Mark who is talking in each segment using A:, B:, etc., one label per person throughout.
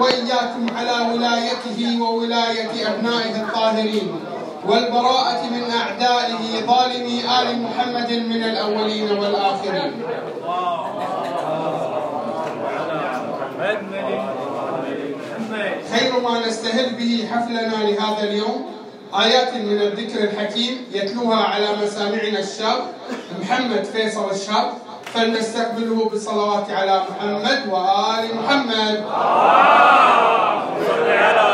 A: وإياكم على ولايته وولاية أبنائه الطاهرين والبراءة من أعدائه ظالمي آل محمد من الأولين والآخرين. خير ما نستهل به حفلنا لهذا اليوم آيات من الذكر الحكيم يتلوها على مسامعنا الشاب محمد فيصل الشاب. فلنستقبله بالصلوات على محمد وآل محمد.
B: صل على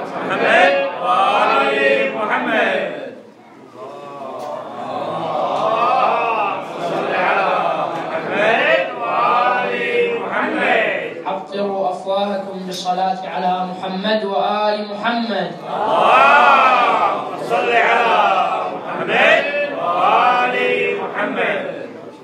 B: محمد وآل محمد صل على محمد وآل محمد
C: أبطروا أفواهكم بالصلاة على محمد وآل محمد.
B: صل على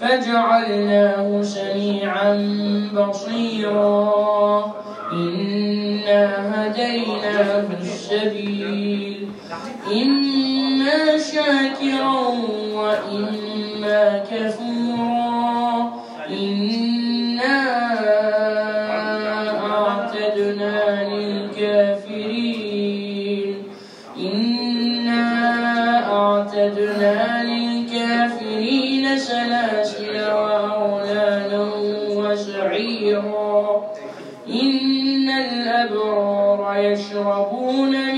C: فجعلناه سميعا بصيرا. إنا هديناه السبيل. إما شاكرا وإما كفورا. وسعيرا إن الأبرار يشربون من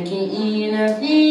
C: متكئين فيها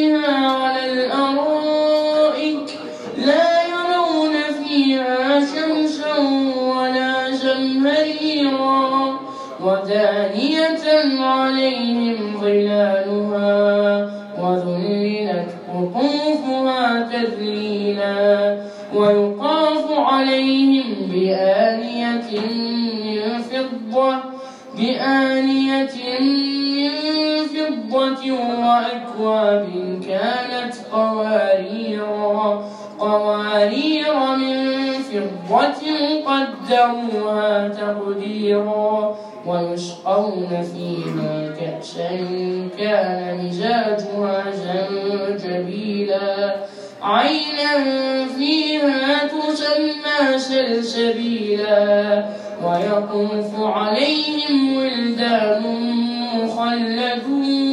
C: وأكواب كانت قواريرا قوارير من فضة قدروها تقديرا ويسقون فيها كأسا كان مزاجها زنجبيلا. عينا فيها تسمى سلسبيلا ويطوف عليهم ولدان مخلدون.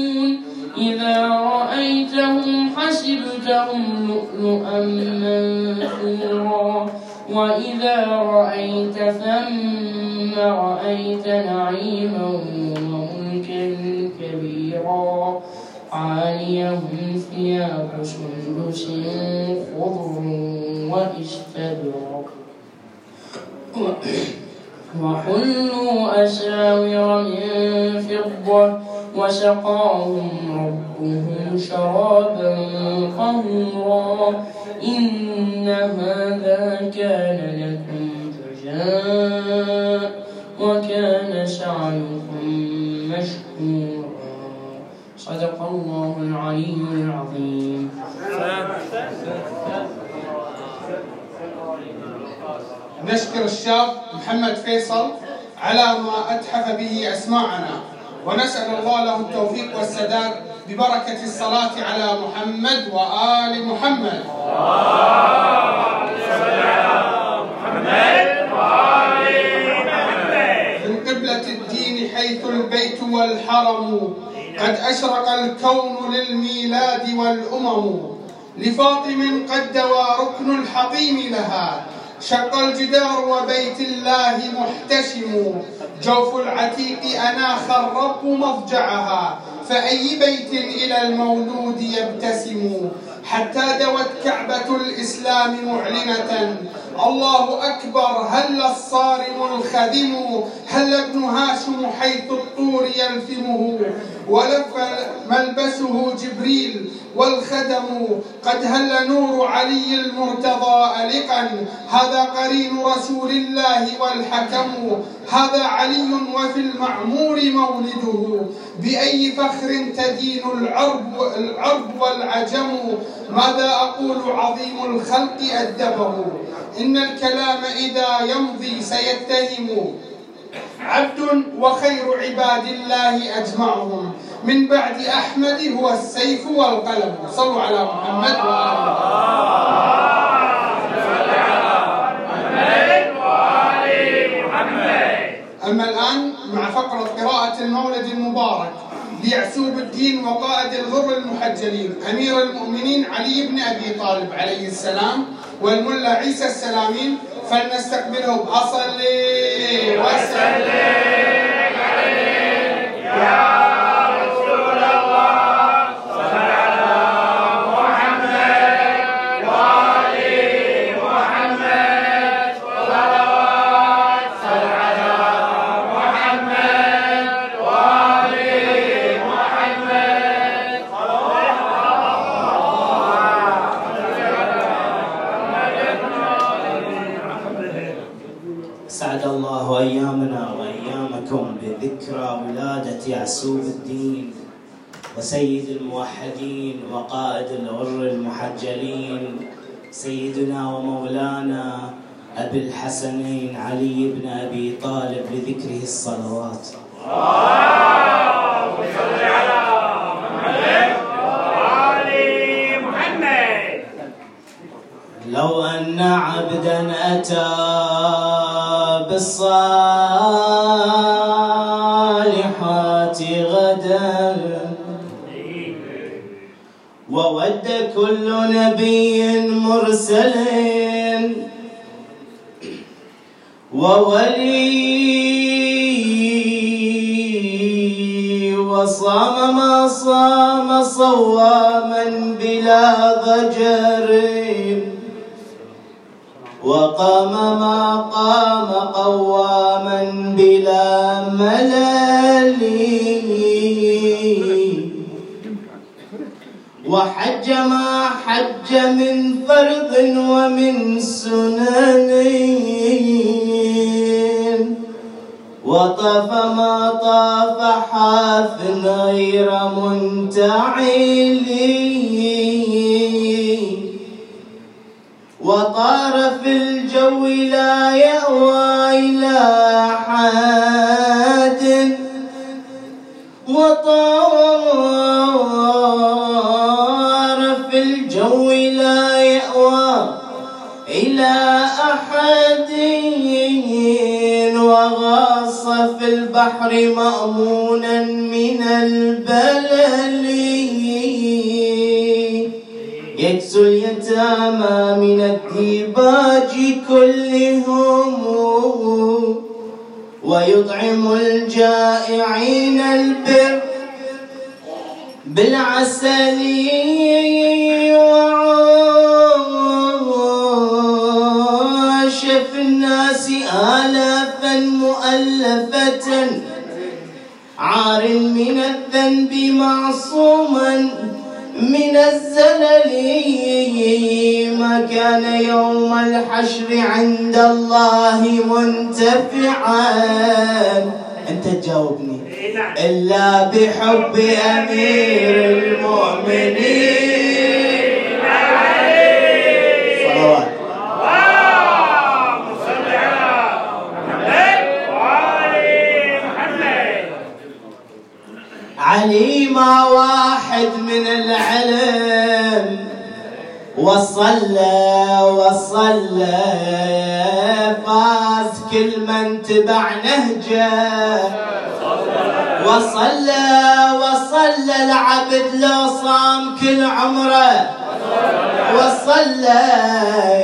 C: إذا رأيتهم حسبتهم لؤلؤا منثورا. وإذا رأيت ثم رأيت نعيما وملكا كبيرا. عاليهم ثياب سندس خضر واستبرق. وحلوا أساور من فضة. وسقاهم ربهم شرابا طهورا إن هذا كان لكم جزاء وكان سعيكم مشكورا. صدق الله العلي العظيم.
A: نشكر الشاب محمد فيصل على ما أتحف به أسماعنا. ونسأل الله له التوفيق والسداد ببركة الصلاة على محمد وآل محمد. من قبلة الدين حيث البيت والحرم قد أشرق الكون للميلاد والأمم. لفاطم قد دوى ركن الحطيم لها شق الجدار وبيت الله محتشم. جوف العتيق أناخ الرب مضجعها فأي بيت إلى المولود يبتسم. حتى دوت كعبة الإسلام معلنة. الله أكبر هل الصارم الخدم؟ هل ابن هاشم حيث الطور يلثمه ولف ملبسه جبريل والخدم. قد هل نور علي المرتضى ألقا؟ هذا قرين رسول الله والحكم. هذا علي وفي المعمور مولده. بأي فخر تدين العرب, العرب والعجم؟ ماذا أقول عظيم الخلق أدبه إن الكلام إذا يمضي سيتهم. عبد وخير عباد الله أجمعهم. من بعد أحمد هو السيف والقلم. صلوا على محمد وآله. أما الآن مع فقرة قراءة المولد المبارك ليعسوب الدين وقائد الغر المحجلين أمير المؤمنين علي بن أبي طالب عليه السلام والملا عيسى السلامين فلنستقبله بأصلي وسلم.
D: سعد الموحدين وقائد الغر المحجلين سيدنا ومولانا أبي الحسنين علي بن أبي طالب لذكره الصلوات.
B: علي محمد
D: لو أن عبدا أتى بالصالحات غدا وود كل نبي مرسل وولي وصام ما صام صواما بلا ضجر. وقام ما قام قواما بلا ملل. وحج ما حج من فرض ومن سنن. وطاف ما طاف حاف غير منتعل. وطار في الجو لا يأوى إلى حاد وطار الجو لا يأوى إلى أحد وغاص في البحر مأمونا من البلل. يكسو اليتامى من الديباج كلهم ويطعم الجائعين البر بالعسل. آلافا مؤلفة عار من الذنب معصوما من الزلل ما كان يوم الحشر عند الله منتفعا. أنت تجاوبني.
B: إيه نعم.
D: إلا بحب أمير المؤمنين صلوات
B: اللهم صل على محمد وآل محمد
D: علي ما واحد من العلم. وصلى وصلى فاز كل من تبع نهجه. وصلى وصلى العبد لو صام كل عمره. وصلى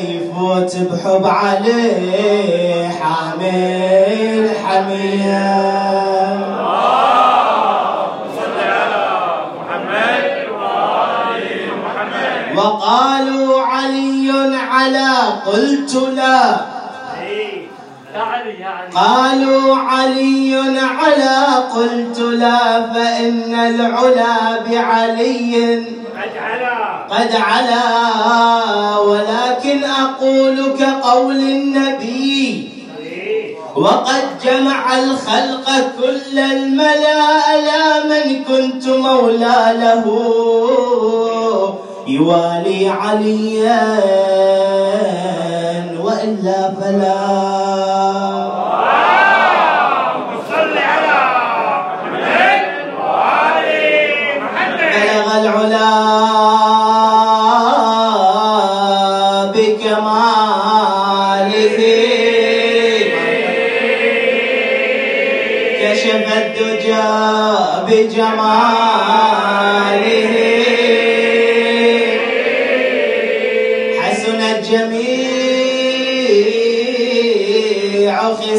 D: يفوت بحب عليه حامل
B: حمية.
D: وقالوا علي على قلت لا. قالوا علي على قلت لا فإن العلا بعلي
B: قد علا.
D: ولكن أقول كقول النبي وقد جمع الخلق كل الملا ألا من كنت مولى له. يوالي عليا وإلا فلا.
B: صل على محمد وآل محمد.
D: بلغ العلا بكماله. كشف الدجى بجماله.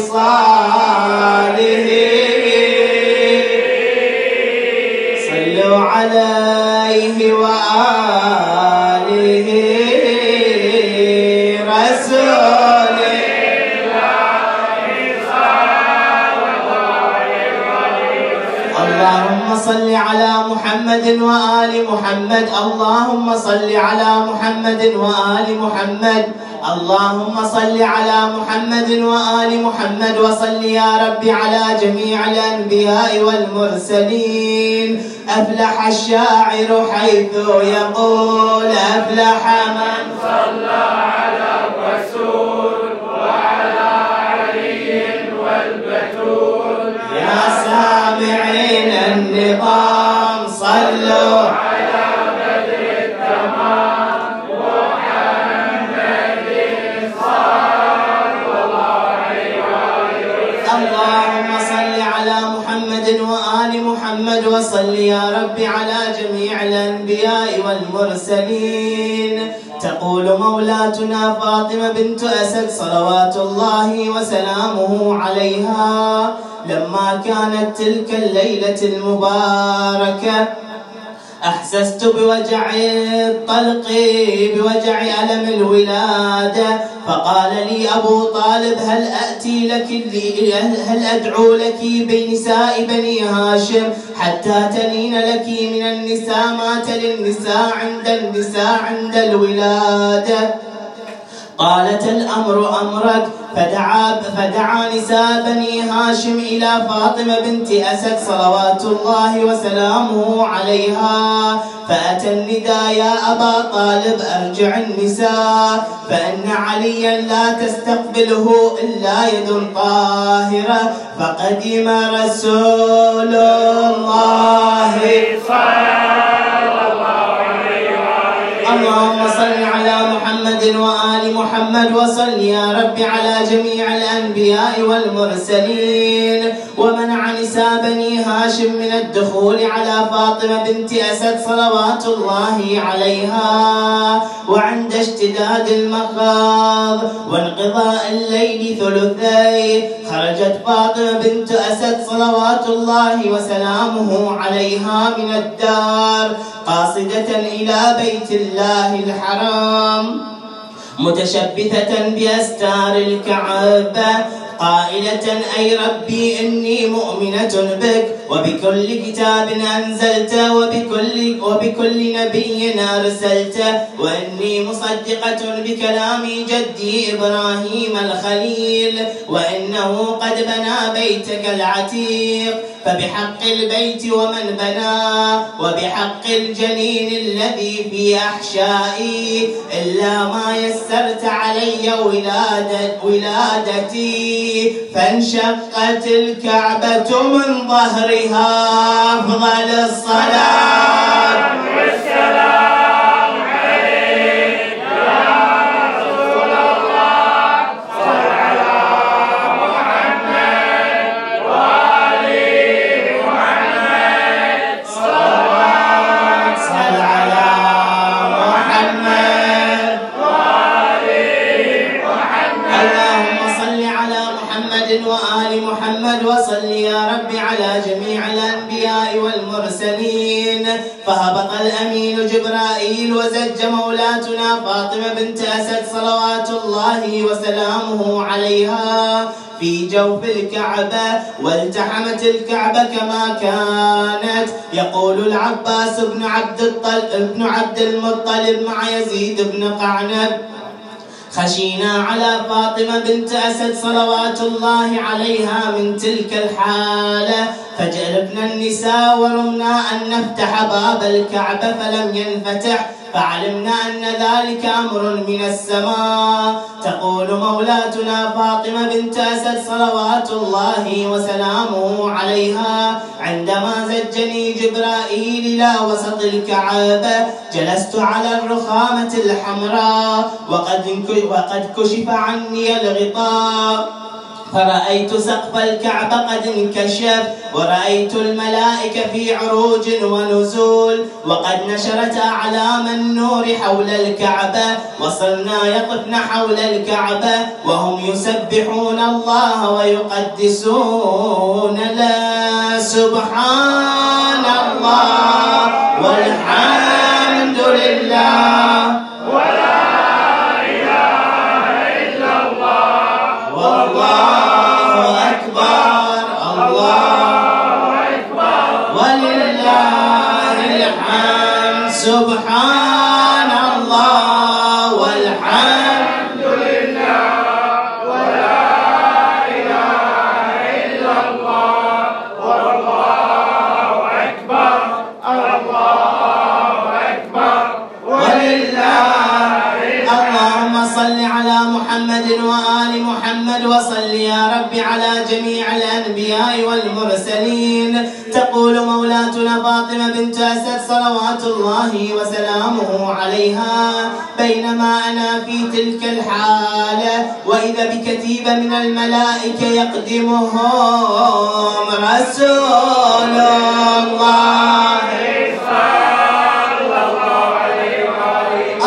D: خصاله صلوا عليه وآله رسوله. اللهم صل على محمد وآل محمد. اللهم صل على محمد وآل محمد. اللهم صل على محمد وآل محمد وصل يا رب على جميع الأنبياء والمرسلين. أفلح الشاعر حيث يقول أفلح من يا تقول مولاتنا فاطمة بنت أسد صلوات الله وسلامه عليها لما كانت تلك الليلة المباركة. أحسست بوجع الطلق بوجع ألم الولادة فقال لي أبو طالب هل أأتي لك هل أدعو لك بنساء بني هاشم حتى تلين لك من النساء ما تلي النساء عند النساء عند الولادة؟ قالت الأمر أمرك فدعا فدعا نساء بني هاشم إلى فاطمة بنت أسد صلوات الله وسلامه عليها. فأتى النداء يا أبا طالب أرجع النساء فإن عليا لا تستقبله إلا يد طاهرة. فقدم رسول الله. اللهم صل على محمد وآل محمد وصل يا رب على جميع الأنبياء والمرسلين. ومنع نساء بني هاشم من الدخول على فاطمة بنت أسد صلوات الله عليها. وعند اشتداد المخاض وانقضاء الليل ثلثي خرجت فاطمة بنت أسد صلوات الله وسلامه عليها من الدار قاصدة إلى بيت الله الحرام. متشبثة بأستار الكعبة قائلة أي ربي إني مؤمنة بك وبكل كتاب أنزلت وبكل, وبكل نبي أرسلت وإني مصدقة بكلام جدي إبراهيم الخليل وإنه قد بنى بيتك العتيق. فبحق البيت ومن بناه وبحق الجنين الذي في أحشائي إلا ما يسرت علي ولادتي. فانشقت الكعبة من ظهرها أفضل الصلاة. فاطمة بنت أسد صلوات الله وسلامه عليها في جوف الكعبة والتحمت الكعبة كما كانت. يقول العباس بن عبد الطل... عبد المطلب مع يزيد بن قعنب خشينا على فاطمة بنت أسد صلوات الله عليها من تلك الحالة فجلبنا النساء ورمنا أن نفتح باب الكعبة فلم ينفتح فعلمنا أن ذلك أمر من السماء. تقول مولاتنا فاطمة بنت أسد صلوات الله وسلامه عليها عندما زجني جبرائيل إلى وسط الكعبة جلست على الرخامة الحمراء وقد وقد كشف عني الغطاء. فرأيت سقف الكعبة قد انكشف ورأيت الملائكة في عروج ونزول وقد نشرت أعلام النور حول الكعبة وصرنا يطفن حول الكعبة وهم يسبحون الله ويقدسون له. سبحان الله. سبحان الله وسلامه عليها. بينما أنا في تلك الحالة وإذا بكتيبة من الملائكة يقدمهم رسول الله.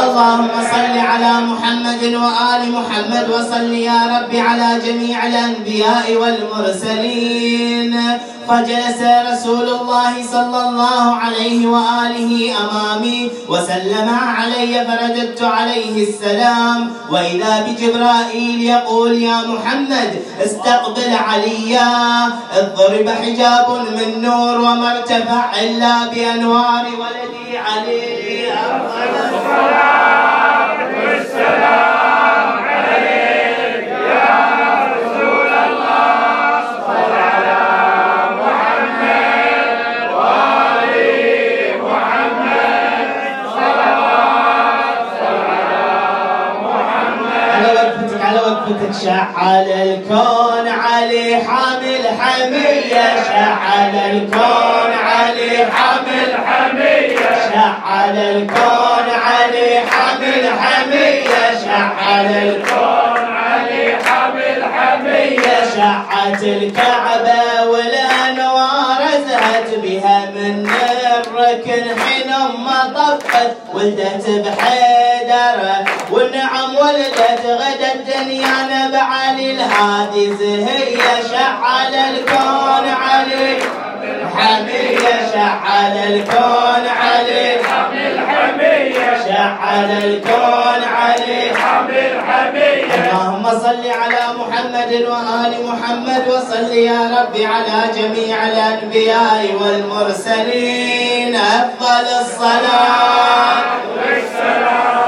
D: اللهم صل على محمد وآل محمد وصل يا رب على جميع الأنبياء والمرسلين. فجلس رسول الله صلى الله عليه وآله أمامي وسلم علي فرددت عليه السلام. وإذا بجبرائيل يقول يا محمد استقبل عليا اضرب حجاب من نور وما ارتفع إلا بأنوار ولدي علي. أفضل
B: والسلام
D: وقفتك على وقفتك شعل الكون علي حامل حمية شعل الكون علي حامل
B: حمية
D: شعل الكون علي حامل حمية شعل الكون
B: كون علي حمل حمية.
D: شعت الكعبة والأنوار زهت بها من الركن حين أمها طفت ولدت بحيدر والنعم ولدت غدا الدنيا نبعلي الهادي زهية شعل الكون علي. حمية شعل الكون علي.
B: حمية
D: على الكون علي.
B: حمية
D: اللهم صل على محمد وآل محمد وصل يا رب على جميع الأنبياء والمرسلين. أفضل الصلاة.
B: والسلام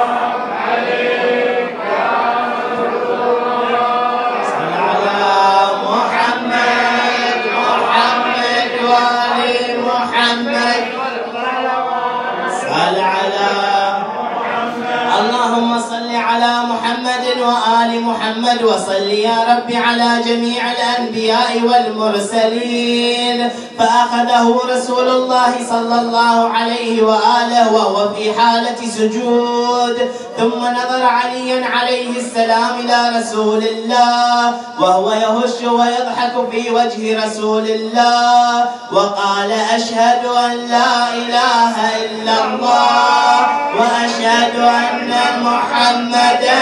D: وآل محمد وصل يا رب على جميع الأنبياء والمرسلين. فأخذه رسول الله صلى الله عليه وآله وهو في حالة سجود. ثم نظر علي عليه السلام إلى رسول الله وهو يهش ويضحك في وجه رسول الله وقال أشهد أن لا إله إلا الله وأشهد أن محمدا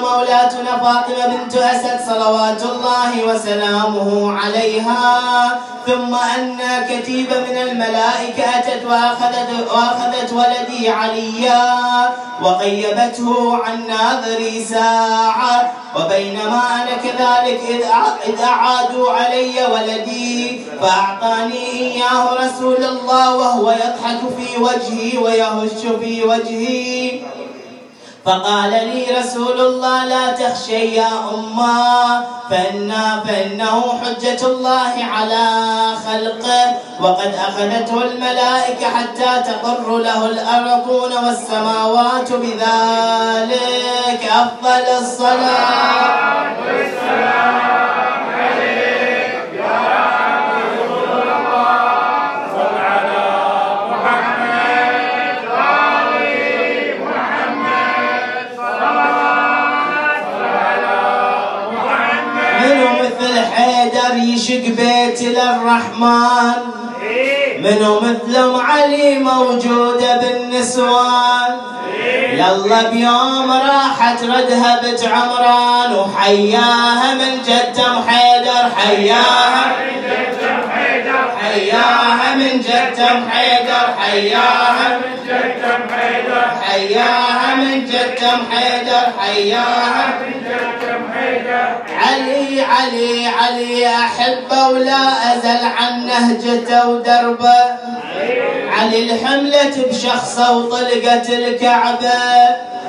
D: مولاتنا فاطمة بنت أسد صلوات الله وسلامه عليها. ثم أن كتيبة من الملائكة أتت وأخذت, وأخذت ولدي عليا وغيبته عن ناظري ساعة. وبينما أنا كذلك إذ أعادوا علي ولدي فأعطاني إياه رسول الله وهو يضحك في وجهي ويهش في وجهي. فقال لي رسول الله لا تخشي يا أمة فإن فإنه حجة الله على خلقه وقد أخذته الملائكة حتى تقر له الأرضون والسماوات بذلك أفضل الصلاة. منو يشق بيت للرحمن. منو مثلهم علي موجودة بالنسوان. يلا بيوم راحت ردها بنت عمران. وحياها من جدم حيدر حياها حياها من جدم حيدر حياها حياها من جدم حيدر. حياها علي علي علي أحبه ولا أزل عن نهجته ودربه علي الحملة بشخصه وطلقت الكعبة.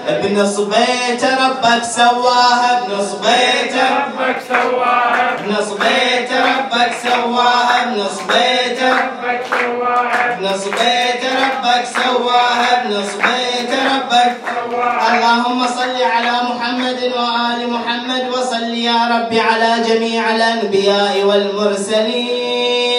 D: ابن صبيته ربك سواها ابن صبيته
B: ربك سواها.
D: ابن صبيته ربك سواها ابن صبيته
B: ربك سواها.
D: ابن صبيته ربك سواها ابن صبيته ربك. اللهم صل على محمد وآل محمد وصل يا رب على جميع الأنبياء والمرسلين.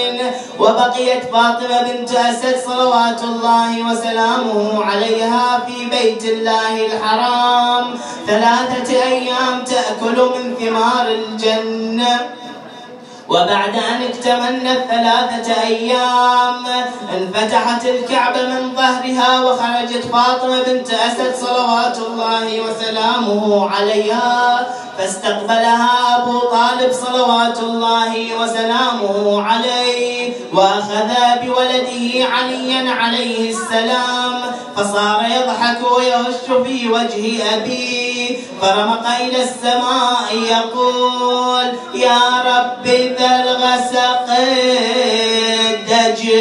D: وبقيت فاطمة بنت أسد صلوات الله وسلامه عليها في بيت الله الحرام. ثلاثة أيام تأكل من ثمار الجنة. وبعد أن اكتملنا الثلاثة أيام انفتحت الكعبة من ظهرها وخرجت فاطمة بنت أسد صلوات الله وسلامه عليها فاستقبلها أبو طالب صلوات الله وسلامه عليه وأخذ بولده عليا عليه السلام فصار يضحك ويهش في وجه أبيه فرمق إلى السماء يقول يا رب الغسق الدجي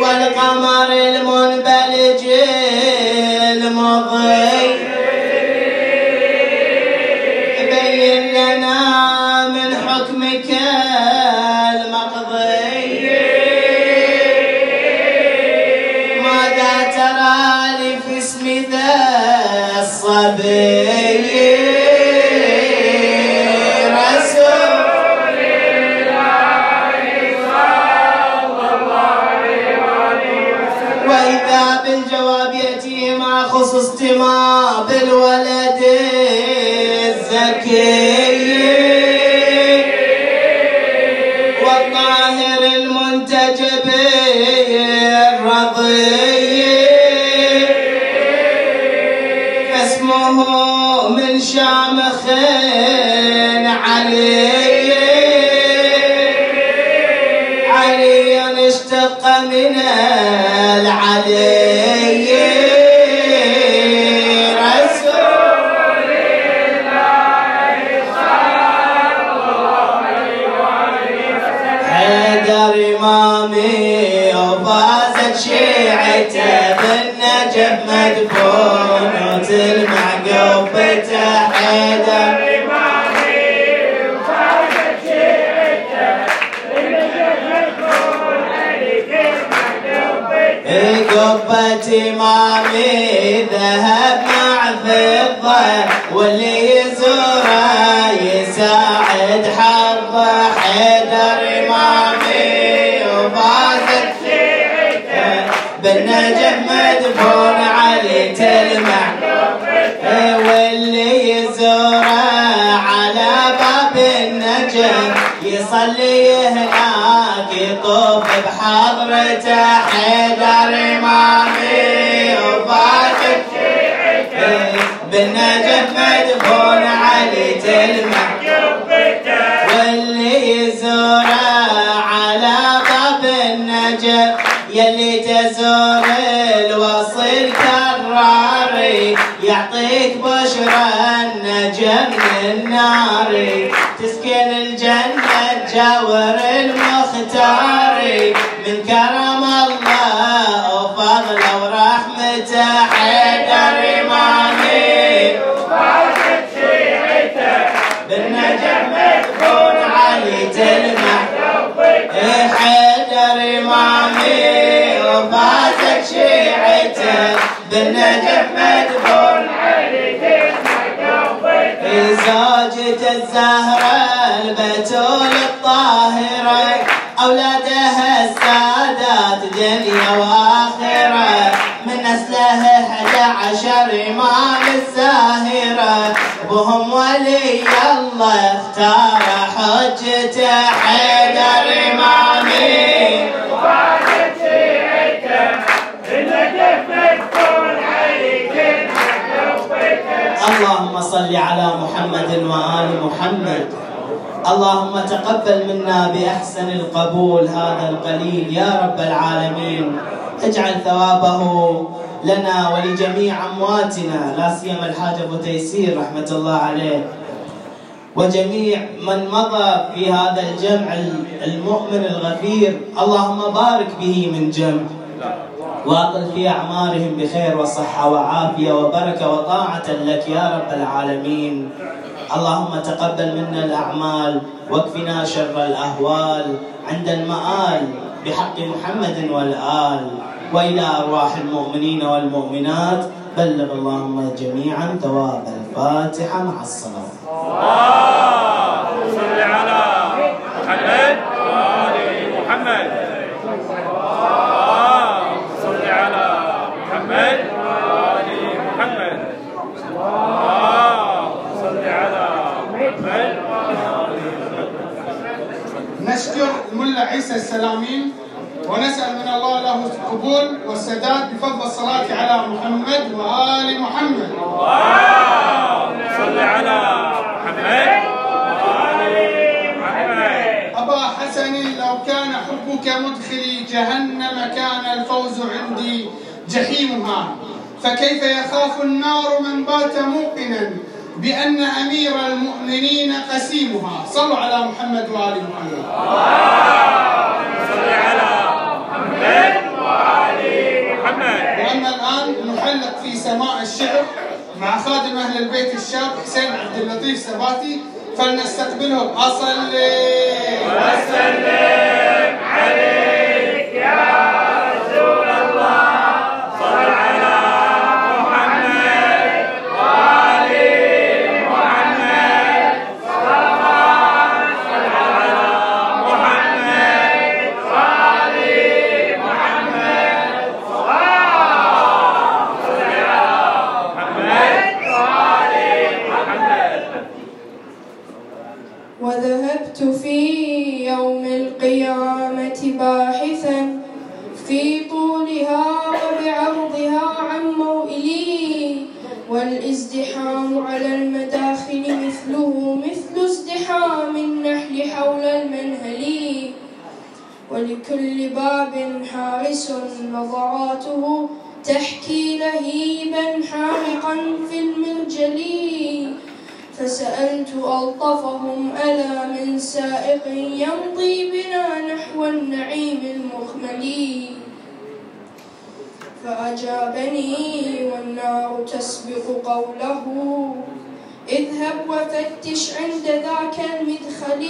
D: والقمر المنبلج المضي. بين لنا من حكمك المقضي. ماذا ترى لي في اسم ذا الصبي. ما بالولد الزكي. والطاهر المنتجب الرضي فاسمه من شامخ علي. مدفون وتلمع يصلي هناك يطوف بحضرته حيدر إمامي. وفاتك بالنجف مدفون علي تلمع واللي يزوره على باب النجف يلي تزور الوصل كراري يعطيك بشرى النجم من الجنة تجاور المختار. من كرم الله وفضله ورحمته حيدر إمامي بالنجم مدفون علي تلمع حيدر إمامي وفاتك شيعته بالنجف مدفون زوجة الزهرة البتول الطاهرة. أولادها السادات دنيا وآخرة. من نسله أحد عشر إمام الزاهرة. بهم ولي الله اختار حجته حيدر إمامي صل على محمد وآل محمد. اللهم تقبل منا بأحسن القبول هذا القليل يا رب العالمين. اجعل ثوابه لنا ولجميع أمواتنا لا سيما الحاج أبو تيسير رحمة الله عليه. وجميع من مضى في هذا الجمع المؤمن الغفير اللهم بارك به من جمع واطل في أعمارهم بخير وصحة وعافية وبركة وطاعة لك يا رب العالمين. اللهم تقبل منا الأعمال واكفنا شر الأهوال عند المآل بحق محمد والآل وإلى أرواح المؤمنين والمؤمنات بلغ اللهم جميعا ثواب الفاتحة مع الصلاه.
B: صل على محمد وآل محمد صل على محمد وآل محمد صل على محمد
A: نشكر الملا عيسى السلامين ونسأل من الله له القبول والسداد بفضل الصلاة على محمد وآل محمد.
B: صل على محمد وآل محمد.
A: أبا حسن لو كان حبك مدخلي جهنم كان الفوز عندي جحيمها. فكيف يخاف النار من بات موقنا؟ بأن أمير المؤمنين قسيمها. صلوا على محمد وآل محمد.
B: صل على محمد وآل محمد
A: وأما الآن نحلق في سماع الشعر مع خادم أهل البيت الشاب حسين عبد اللطيف سباتي. فلنستقبله. أصلي.
B: وسلم عليك
E: حامقا في المرجل فسألت ألطفهم ألا من سائق يمضي بنا نحو النعيم المخمل فأجابني والنار تسبق قوله اذهب وفتش عند ذاك المدخل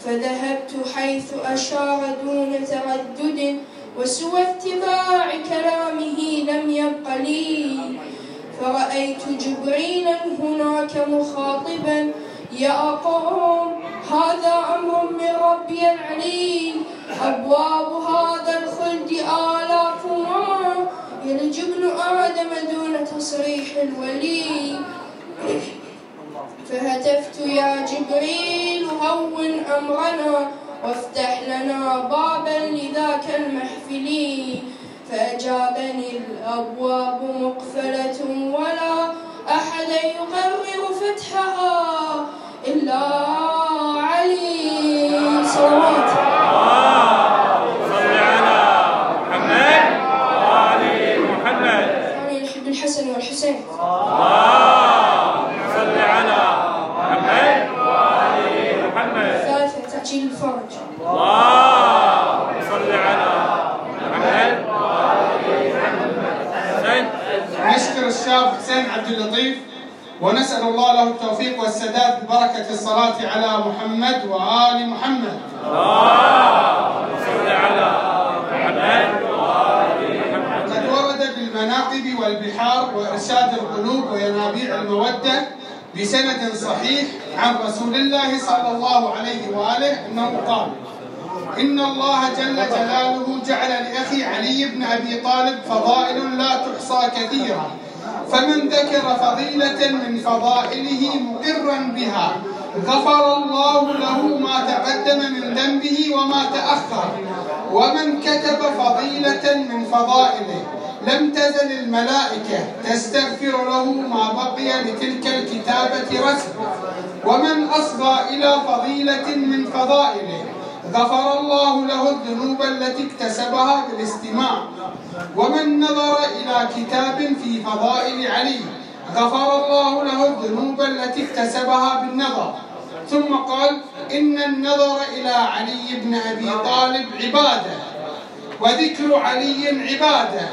E: فذهبت حيث أشار دون تردد وسوى اتباع كلامه لم يبق لي. فرأيت جبريلا هناك مخاطبا يا قوم هذا أمر من ربي العليم. أبواب هذا الخلد آلاف وما يلج ابن آدم دون تصريح الولي فهتفت يا جبريل هون أمرنا وافتح لنا بابا لذاك المحفل فأجابني الأبواب مقفلة ولا أحد يقرر فتحها إلا علي. صلوات
B: صل على محمد وآل محمد
E: أنا يحب الحسن والحسين
B: صل على محمد وآل محمد
E: ثالثا تعجيل الفرج
B: اللهم صل على محمد حسين
A: نشكر الشاب حسين عبد اللطيف ونسأل الله له التوفيق والسداد ببركة الصلاة على محمد وآل محمد.
B: صل على محمد
A: قد ورد بالمناقب والبحار وإرشاد القلوب وينابيع المودة بسند صحيح عن رسول الله صلى الله عليه وآله أنه قال إن الله جل جلاله جعل لأخي علي بن أبي طالب فضائل لا تحصى كثيرا فمن ذكر فضيلة من فضائله مقرا بها غفر الله له ما تقدم من ذنبه وما تأخر. ومن كتب فضيلة من فضائله لم تزل الملائكة تستغفر له ما بقي لتلك الكتابة رسم. ومن أصغى إلى فضيلة من فضائله غفر الله له الذنوب التي اكتسبها بالاستماع. ومن نظر إلى كتاب في فضائل علي غفر الله له الذنوب التي اكتسبها بالنظر. ثم قال إن النظر إلى علي بن أبي طالب عبادة وذكر علي عبادة.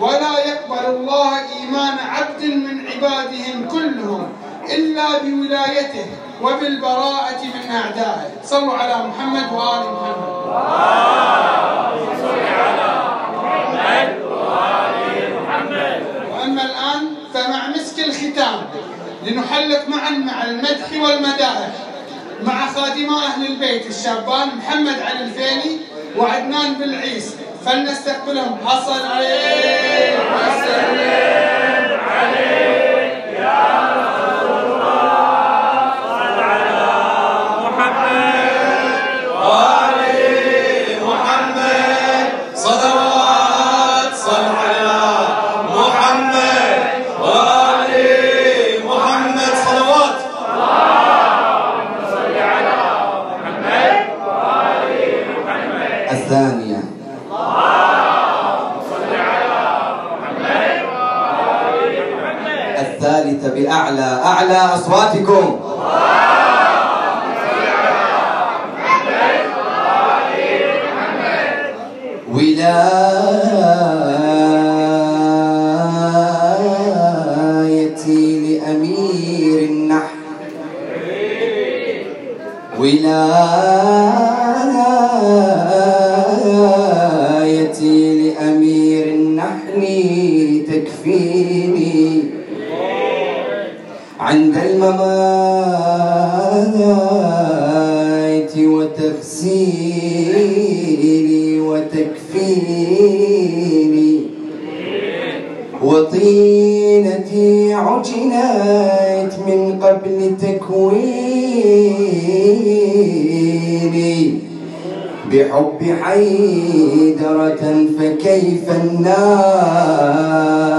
A: ولا يقبل الله إيمان عبد من عبادهم كلهم إلا بولايته. وبالبراءة من أعدائه. صلوا على محمد وآل محمد. وأما الآن فمع مسك الختام لنحلق معا مع المدح والمدائح مع خادما أهل البيت الشابان محمد علي الفيلي وعدنان بالعيس فلنستقبلهم. حصل عليه وسلم
F: صلوات بأعلى أعلى أصواتكم. ولايتي لأمير النحل. ولايتي ممات وتفسيري وتكفيني وطينتي عجنات من قبل تكويني بحب حيدرة فكيف النار؟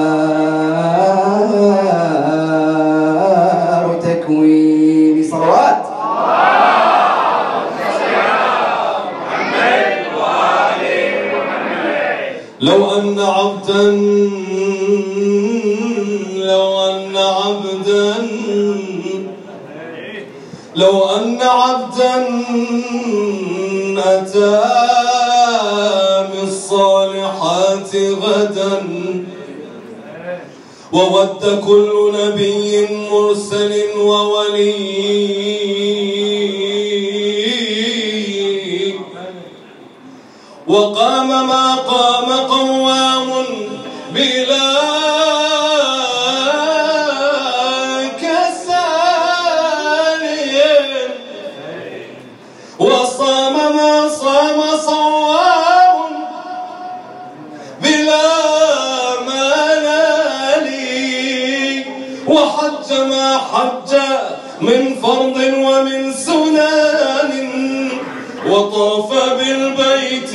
G: أتى بالصالحات غدا. وود كل نبي مرسل وولي. وقام ما قام طاف بالبيت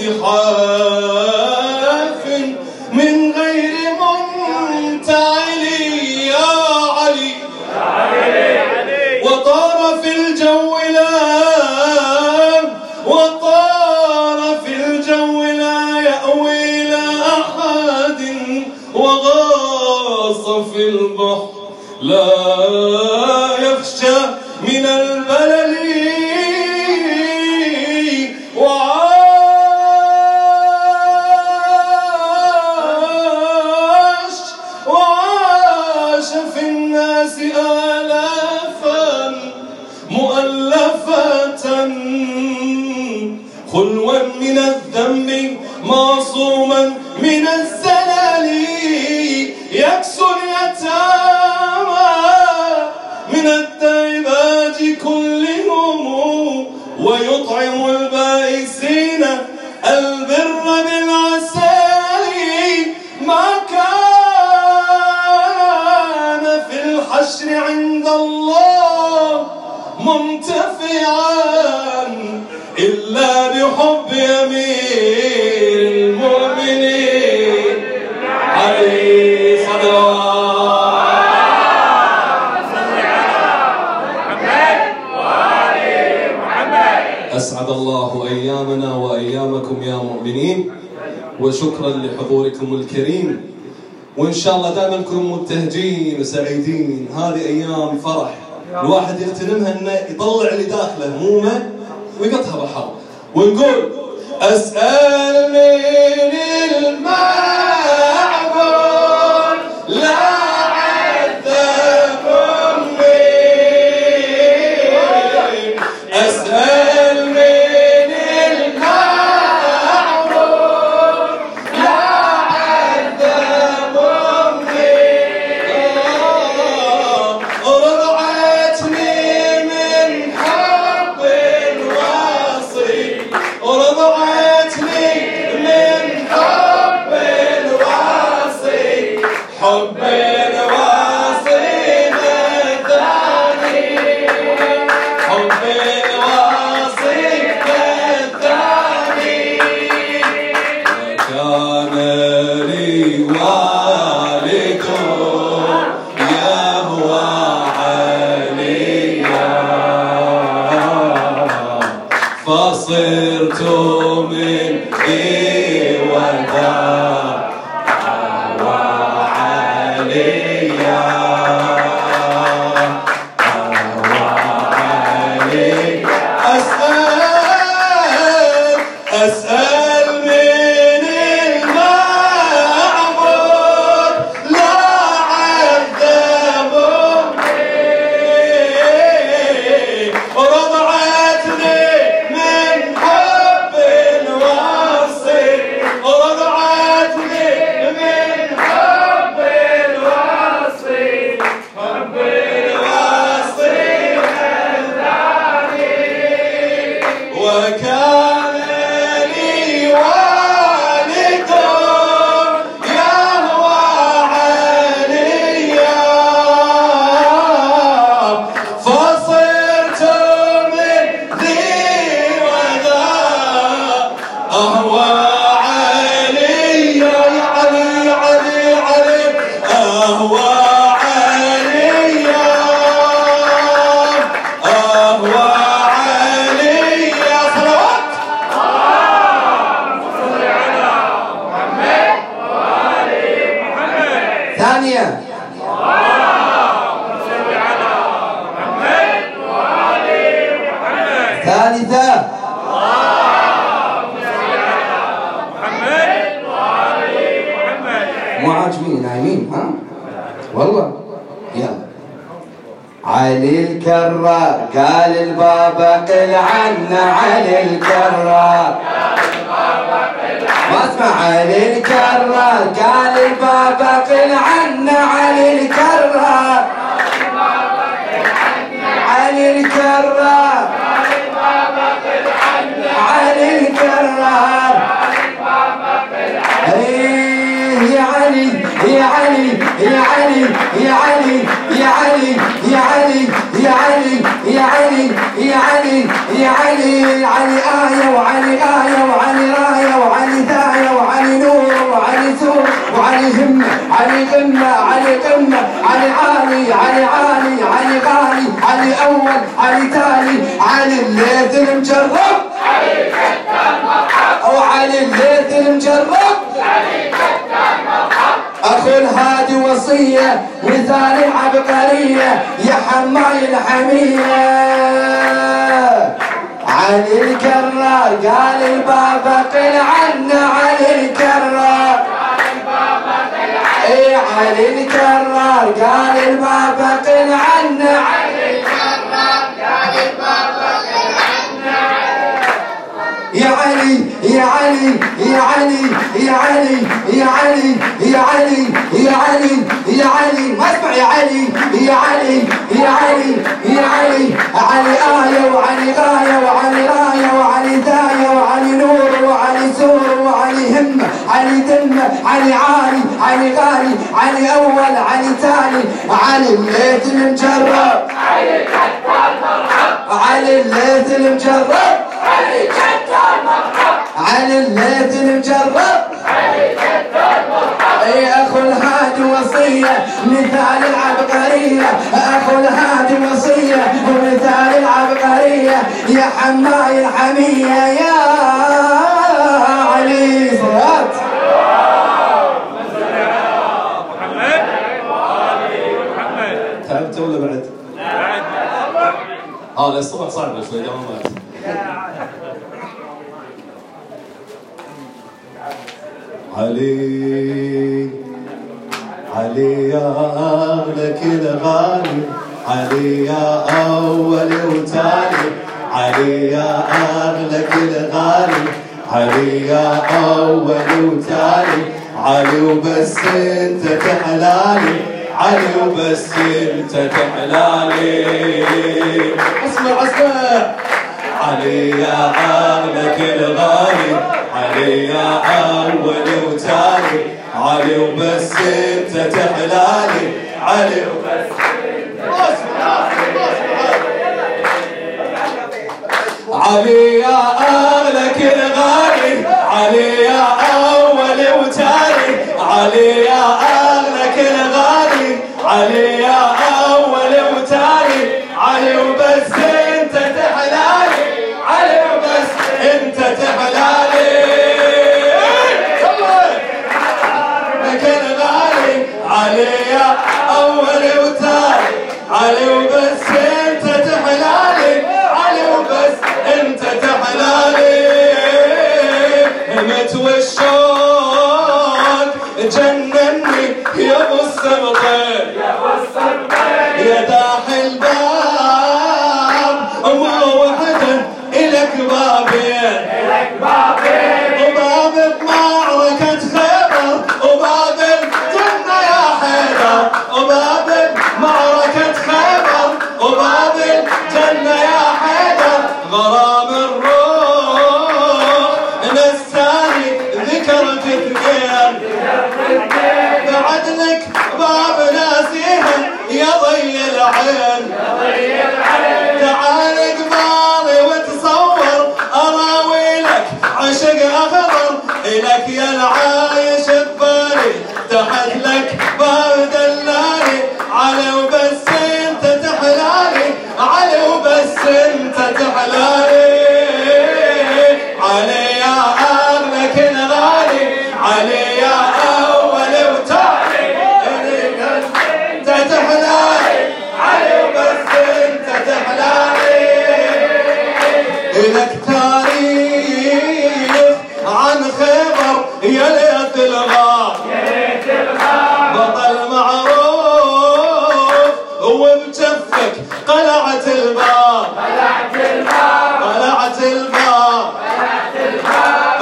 G: شاء الله دائما نكون مبتهجين وسعيدين. هذه أيام فرح. الواحد يغتنمها إنه يطلع اللي داخله همومه ويقطها بحر ونقول
F: أسألني قال البابا قل عنا عن الكرة ما اسمع عن الكرة قال البابا قل عنا عن الكرة عن الكرة علي علي علي آية وعلي آية وعلي راية وعلي ثاية وعلي نور وعلي سور وعلي همة علي قمة علي قمة علي عالي علي عالي علي غالي علي أول علي تالي علي الليث المجرب. أو علي الليث المجرب. أخو الهادي وصية مثال العبقرية يا حماي الحمية. علي الكرار قال البابا قل عنا علي الكرار اي علي الكرار قال البابا قل عنا علي علي يا علي يا علي يا علي يا علي يا علي يا علي يا علي ما اسمع يا علي يا علي يا علي يا علي علي آية وعلي غاية وعلي راية وعلي داية وعلي نور وعلي سور وعلي همة علي دمة علي عالي علي غالي علي أول علي تالي علي الليث المجرب علي الليث المجرب علي الليث المجرب أي أخو الهادي وصية مثال العبقرية. أخو الهادي وصية ومثال العبقرية. يا حماي الحمية يا علي صلوات.
B: محمد محمد
G: تعبت ولا بعد؟
B: بعد.
G: آه لا الصبح صعب شوي دوامات علي. علي يا أغلى كل غالي علي يا أول وتالي. علي يا أغلى كل غالي علي يا أول وتالي. علي وبس أنت تحلالي. علي وبس أنت تحلالي. اسمع اسمع. علي يا أغلى كل غالي علي يا أول وتالي. علي وبس أنت تحلالي علي وبس علي يا أغلى كل غالي علي يا أول وتالي. علي يا أغلى كل غالي علي يا أول وتالي. علي وبس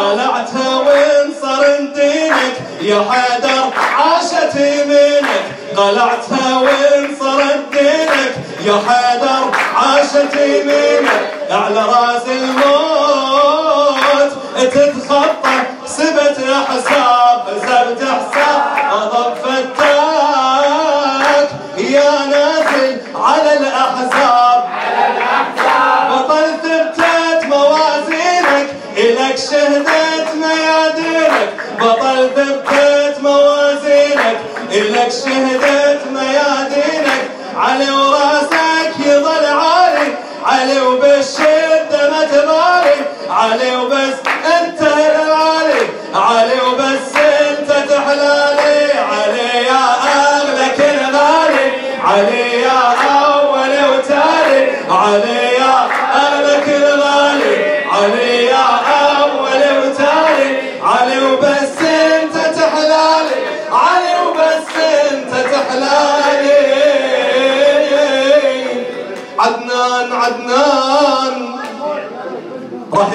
G: قلعتها وانصر دينك يا حيدر عاشت يمينك قلعتها وانصر دينك يا حيدر عاشت يمينك على راس الموت تتخطى سبت حساب Lakshmi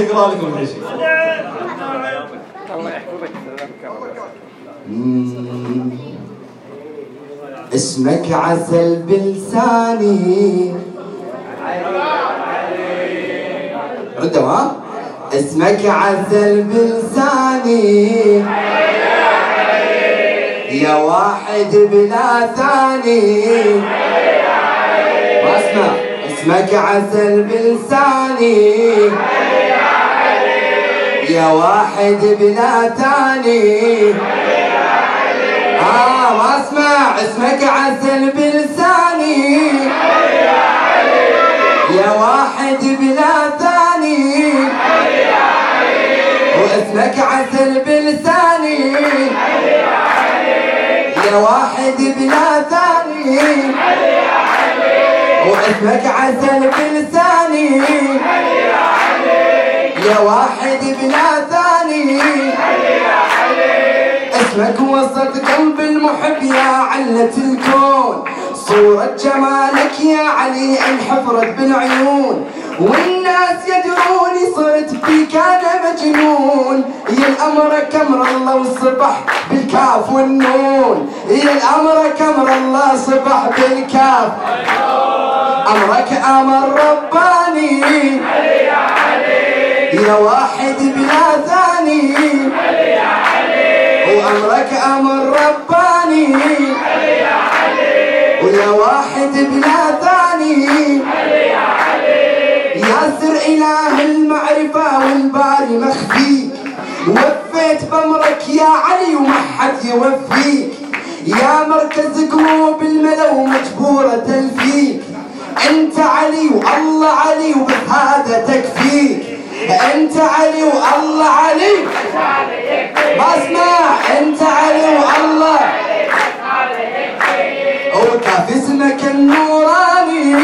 G: يقرا الحين شيء
F: اسمك عسل بلساني. ردوا ها اسمك عسل بلساني. يا واحد بلا ثاني. ما اسمع اسمك عسل بلساني. يا واحد بلا ثاني آه ما اسمع اسمك عسل بلساني. يا واحد بلا ثاني واسمك عسل بلساني. يا واحد بلا ثاني واسمك عسل بلساني. يا واحد بلا ثاني. اسمك وسط قلب المحب يا علة الكون. صورة جمالك يا علي انحفرت بالعيون. والناس يدروني صرت بيك أنا مجنون. يا الأمر كمر الله وصبح بالكاف والنون. يا الأمر كمر الله صبح بالكاف. أمرك أمر رباني. يا واحد بلا ثاني وأمرك أمر رباني ويا واحد بلا ثاني يا سر إله المعرفة والباري مخفيك وفيت بأمرك يا علي وما حد يوفيك يا مركز قلوب الملو مجبورة تلفيك أنت علي والله علي وبس هذا تكفيك أنت علي والله علي. ما اسمع أنت علي والله وكاف اسمك النوراني.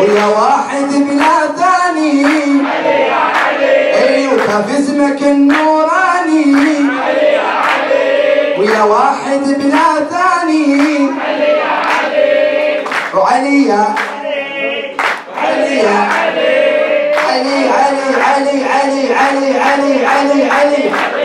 F: ويا واحد بلا ثاني. أي وكاف اسمك النوراني. ويا واحد بلا ثاني. وعليا عليا علي علي علي علي علي علي علي علي
G: علي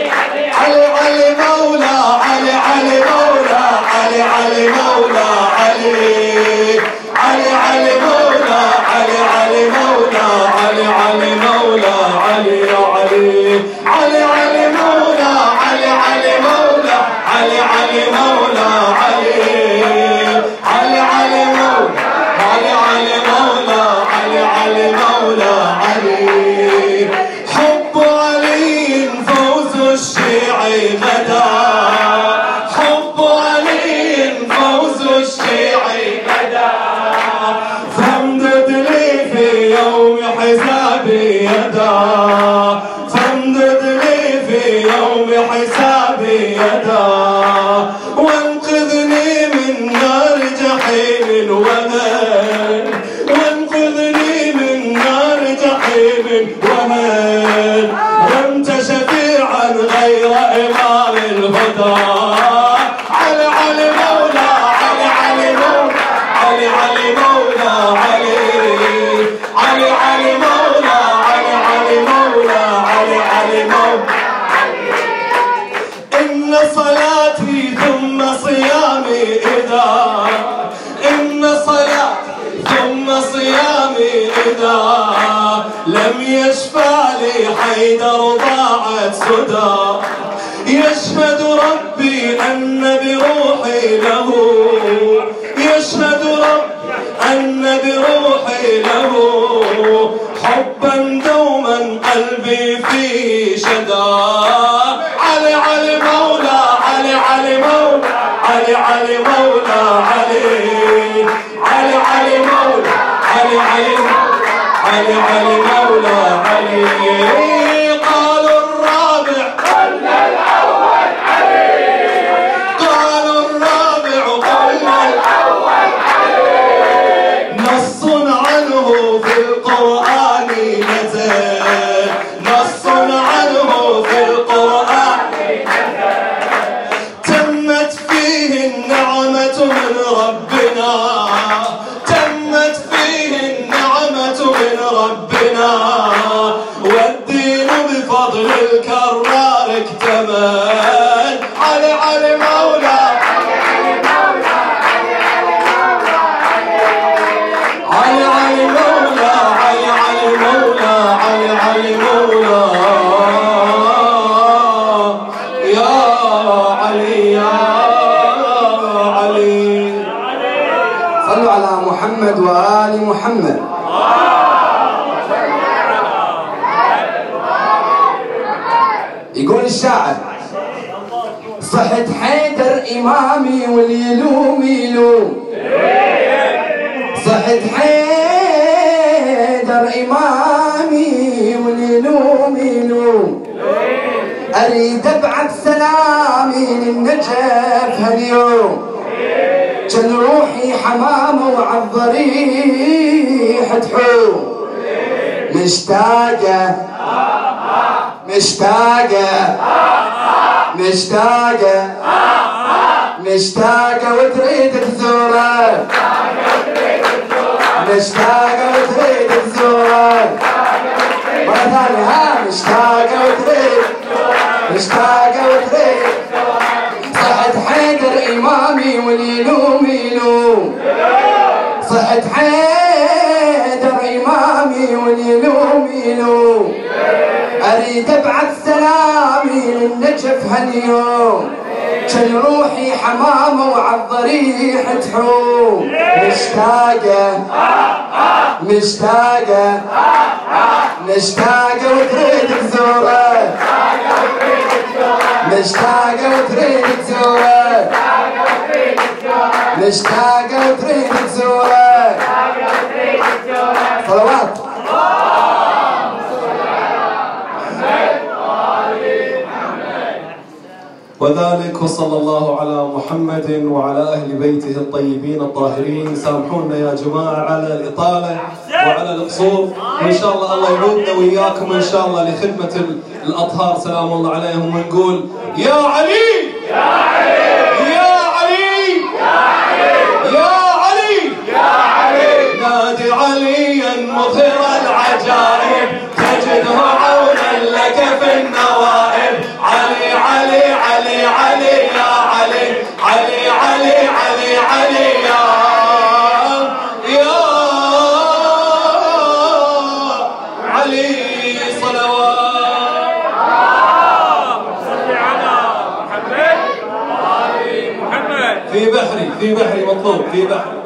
G: علي علي مولا علي.
F: سلامي للنجف هاليوم كان روحي حمامة وعالضريح تحوم. مشتاقة. مشتاقة. مشتاقة. مشتاقة وتريد تزورك مشتاقة وتريد تزورك مرة ثانية. مشتاقة وتريد. مشتاقة وتريد. إمامي واليلوم يلوم صحت حيدر إمامي واليلوم يلوم أريد أبعث سلامي للنجف هاليوم. كان روحي حمامة وعالضريح تحوم. مشتاقة مشتاقة مشتاقة وتريد تزورك مشتاقة وتريد تزورك مشتاقة وتريد تزورك صلوات
G: وذلك وصلى الله على محمد وعلى أهل بيته الطيبين الطاهرين. سامحونا يا جماعة على الإطالة وعلى القصور وإن شاء الله الله يعودنا وإياكم. إن شاء الله لخدمة الأطهار سلام الله عليهم ونقول يا علي! يا علي! 哦可以
F: 吧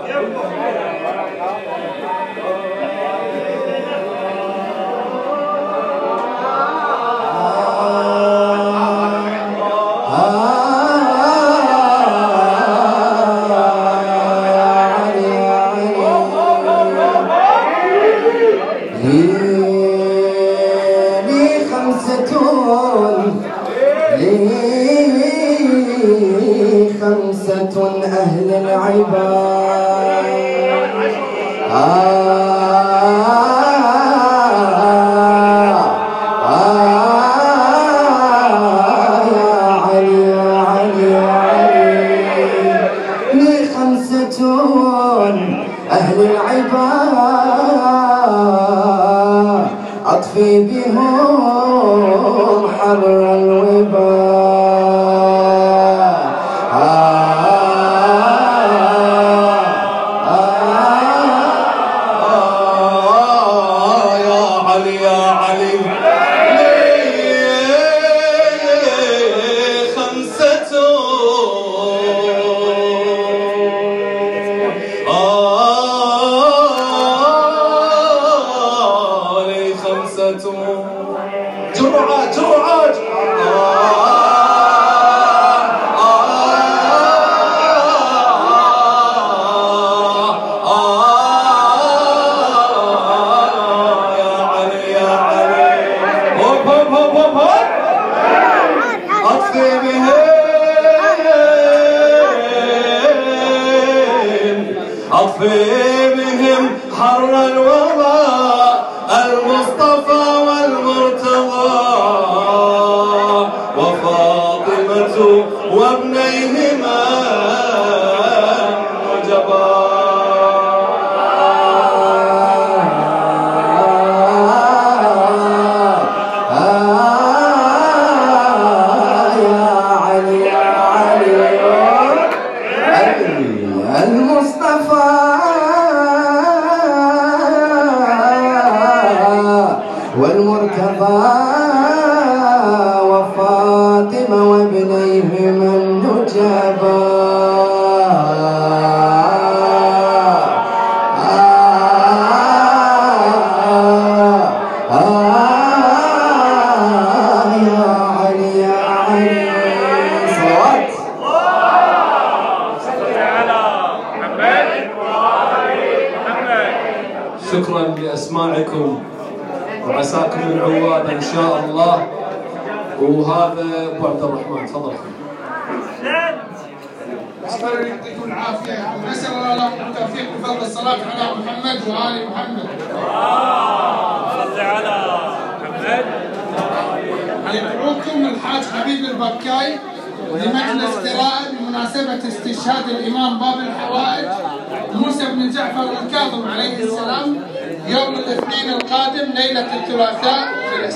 F: خمسة أهل العباد.
A: Mustafa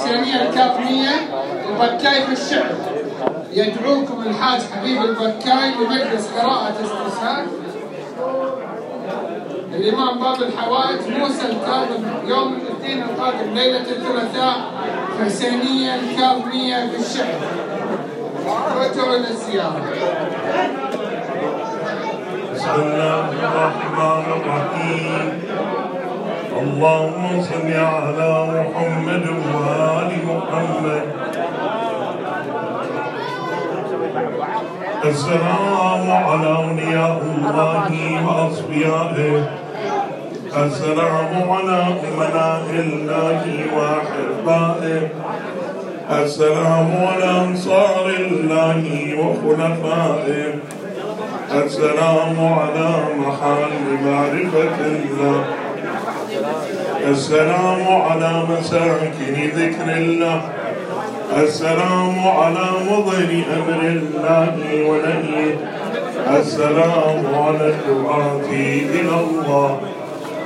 A: في الحسينية الكاظمية البكاي في الشعر. يدعوكم الحاج حبيب البكاي لمجلس قراءة استشهاد الإمام باب الحوائج موسى الكاظم يوم الاثنين القادم ليلة الثلاثاء حسينية الكاظمية في الشعر. توجهوا إلى الزيارة
H: بسم الله الرحمن الرحيم. اللهم صل على محمد وآل محمد. السلام على أولياء الله وأصفيائه. السلام على أمناء الله وأحبائه. السلام على أنصار الله وخلفائه. السلام على محال معرفة الله. السلام على مساكن ذكر الله. السلام على مظهر أمر الله ونهيه. السلام على الدعاة إلى الله.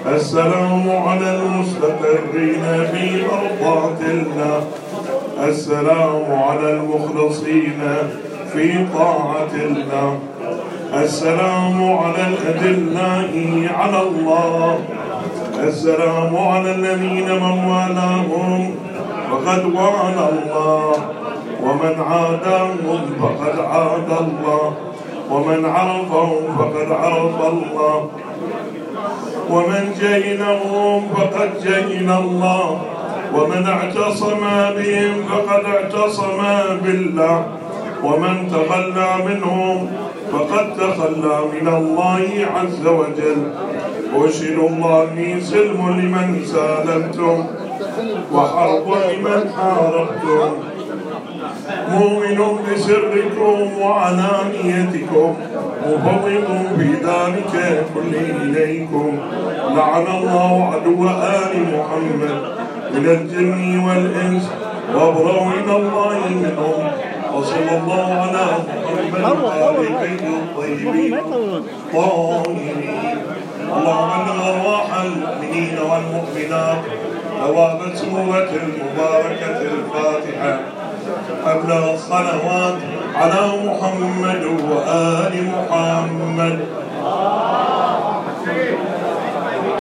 H: السلام على المستقرين في مرضاة الله. السلام على المخلصين في طاعة الله. السلام على الأدلاء على الله. السلام على الذين من والاهم فقد والى الله. ومن عاداهم فقد عاد الله. ومن عرفهم فقد عرف الله. ومن جهلهم فقد جهل الله. ومن اعتصم بهم فقد اعتصم بالله. ومن تخلى منهم فقد تخلى من الله عز وجل. أشهد الله لي سلم لمن سالمتم وحرب لمن حاربتم. مؤمن بسركم وعلانيتكم مفوض في ذلك كله إليكم. لعن الله عدو آل محمد من الجن والإنس وابرأوا إلى الله منهم. وصلى الله على محمد وآله الطيبين الطاهرين. اللهم بلغ أرواح المؤمنين والمؤمنات ثواب السورة المباركة الفاتحة. قبل الصلوات على محمد وآل محمد.